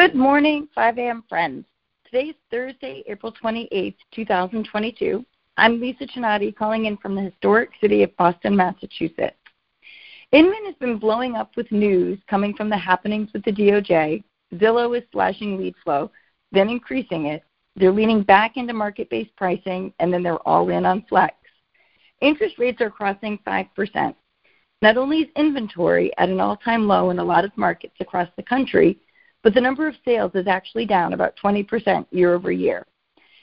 Good morning, 5 a.m. friends. Today's Thursday, April 28th, 2022. I'm Lisa Chinati calling in from the historic city of Boston, Massachusetts. Inman has been blowing up with news coming from the happenings with the DOJ. Zillow is slashing lead flow, then increasing it. They're leaning back into market based pricing, and then they're all in on flex. Interest rates are crossing 5%. Not only is inventory at an all time low in a lot of markets across the country, but the number of sales is actually down about 20% year over year.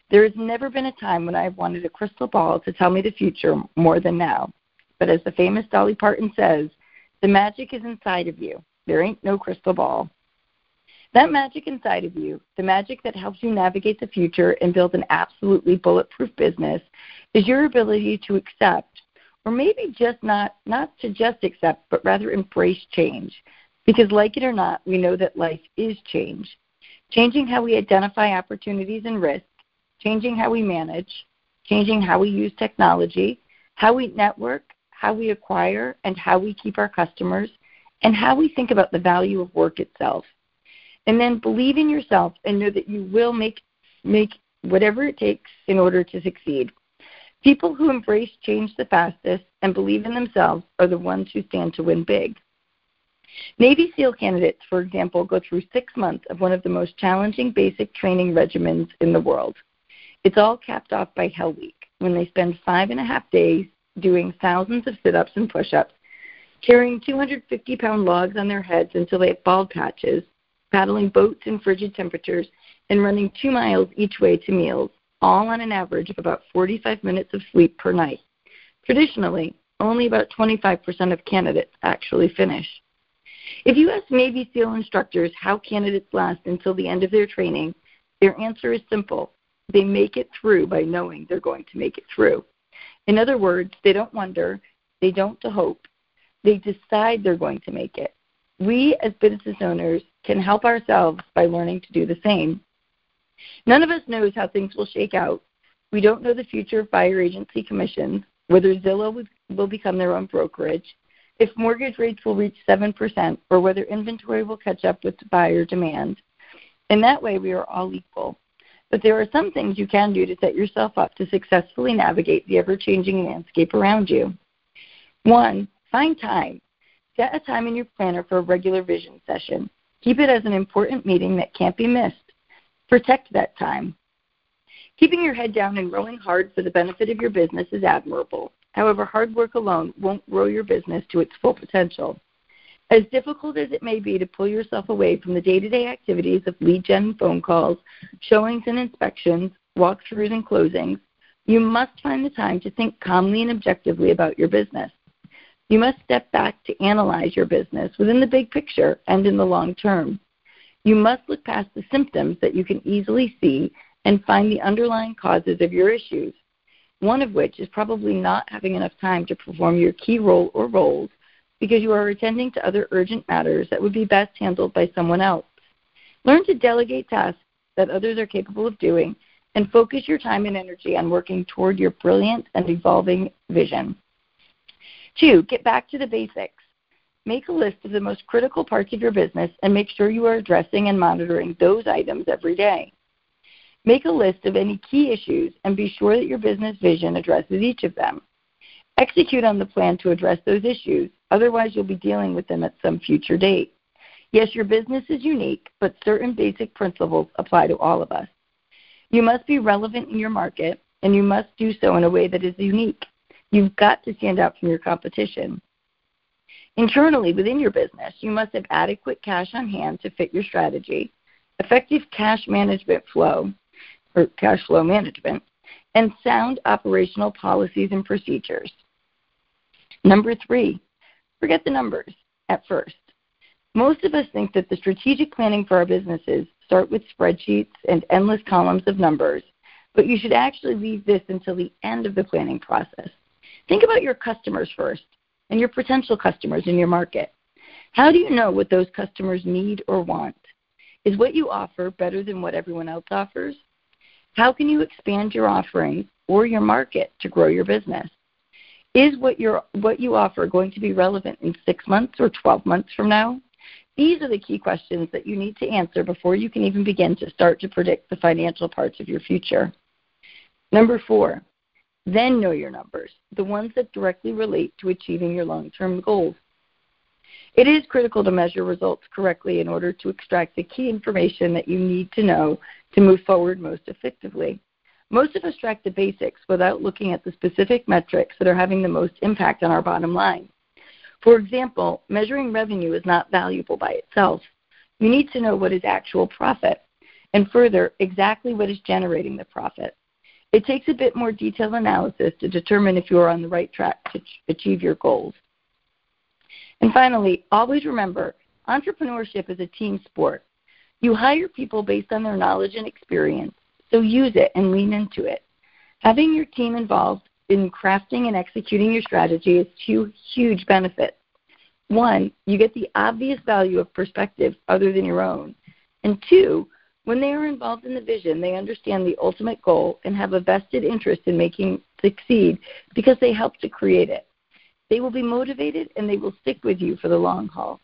There has never been a time when I've wanted a crystal ball to tell me the future more than now. But as the famous Dolly Parton says, the magic is inside of you. There ain't no crystal ball. That magic inside of you, the magic that helps you navigate the future and build an absolutely bulletproof business, is your ability to accept, or maybe just not not to just accept, but rather embrace change. Because, like it or not, we know that life is change. Changing how we identify opportunities and risk, changing how we manage, changing how we use technology, how we network, how we acquire, and how we keep our customers, and how we think about the value of work itself. And then believe in yourself and know that you will make make whatever it takes in order to succeed. People who embrace change the fastest and believe in themselves are the ones who stand to win big. Navy SEAL candidates, for example, go through six months of one of the most challenging basic training regimens in the world. It's all capped off by Hell Week, when they spend five and a half days doing thousands of sit ups and push ups, carrying 250 pound logs on their heads until they have bald patches, paddling boats in frigid temperatures, and running two miles each way to meals, all on an average of about 45 minutes of sleep per night. Traditionally, only about 25% of candidates actually finish. If you ask Navy SEAL instructors how candidates last until the end of their training, their answer is simple. They make it through by knowing they're going to make it through. In other words, they don't wonder, they don't hope, they decide they're going to make it. We, as business owners, can help ourselves by learning to do the same. None of us knows how things will shake out. We don't know the future of buyer agency commissions, whether Zillow will become their own brokerage, if mortgage rates will reach 7%, or whether inventory will catch up with buyer demand. In that way, we are all equal. But there are some things you can do to set yourself up to successfully navigate the ever changing landscape around you. One, find time. Set a time in your planner for a regular vision session. Keep it as an important meeting that can't be missed. Protect that time. Keeping your head down and rowing hard for the benefit of your business is admirable. However, hard work alone won't grow your business to its full potential. As difficult as it may be to pull yourself away from the day to day activities of lead gen phone calls, showings and inspections, walkthroughs and closings, you must find the time to think calmly and objectively about your business. You must step back to analyze your business within the big picture and in the long term. You must look past the symptoms that you can easily see and find the underlying causes of your issues one of which is probably not having enough time to perform your key role or roles because you are attending to other urgent matters that would be best handled by someone else. Learn to delegate tasks that others are capable of doing and focus your time and energy on working toward your brilliant and evolving vision. Two, get back to the basics. Make a list of the most critical parts of your business and make sure you are addressing and monitoring those items every day. Make a list of any key issues and be sure that your business vision addresses each of them. Execute on the plan to address those issues, otherwise, you'll be dealing with them at some future date. Yes, your business is unique, but certain basic principles apply to all of us. You must be relevant in your market, and you must do so in a way that is unique. You've got to stand out from your competition. Internally, within your business, you must have adequate cash on hand to fit your strategy, effective cash management flow, or cash flow management, and sound operational policies and procedures. Number three, forget the numbers at first. Most of us think that the strategic planning for our businesses start with spreadsheets and endless columns of numbers, but you should actually leave this until the end of the planning process. Think about your customers first and your potential customers in your market. How do you know what those customers need or want? Is what you offer better than what everyone else offers? How can you expand your offerings or your market to grow your business? Is what, you what you offer going to be relevant in six months or 12 months from now? These are the key questions that you need to answer before you can even begin to start to predict the financial parts of your future. Number four, then know your numbers, the ones that directly relate to achieving your long term goals. It is critical to measure results correctly in order to extract the key information that you need to know to move forward most effectively. Most of us track the basics without looking at the specific metrics that are having the most impact on our bottom line. For example, measuring revenue is not valuable by itself. You need to know what is actual profit, and further, exactly what is generating the profit. It takes a bit more detailed analysis to determine if you are on the right track to achieve your goals. And finally, always remember entrepreneurship is a team sport. You hire people based on their knowledge and experience, so use it and lean into it. Having your team involved in crafting and executing your strategy is two huge benefits. One, you get the obvious value of perspective other than your own. And two, when they are involved in the vision, they understand the ultimate goal and have a vested interest in making it succeed because they helped to create it. They will be motivated and they will stick with you for the long haul.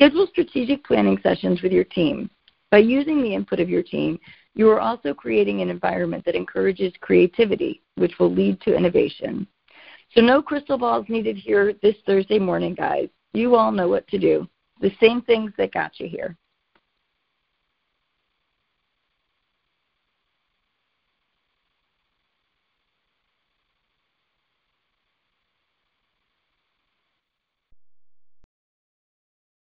Schedule strategic planning sessions with your team. By using the input of your team, you are also creating an environment that encourages creativity, which will lead to innovation. So, no crystal balls needed here this Thursday morning, guys. You all know what to do. The same things that got you here.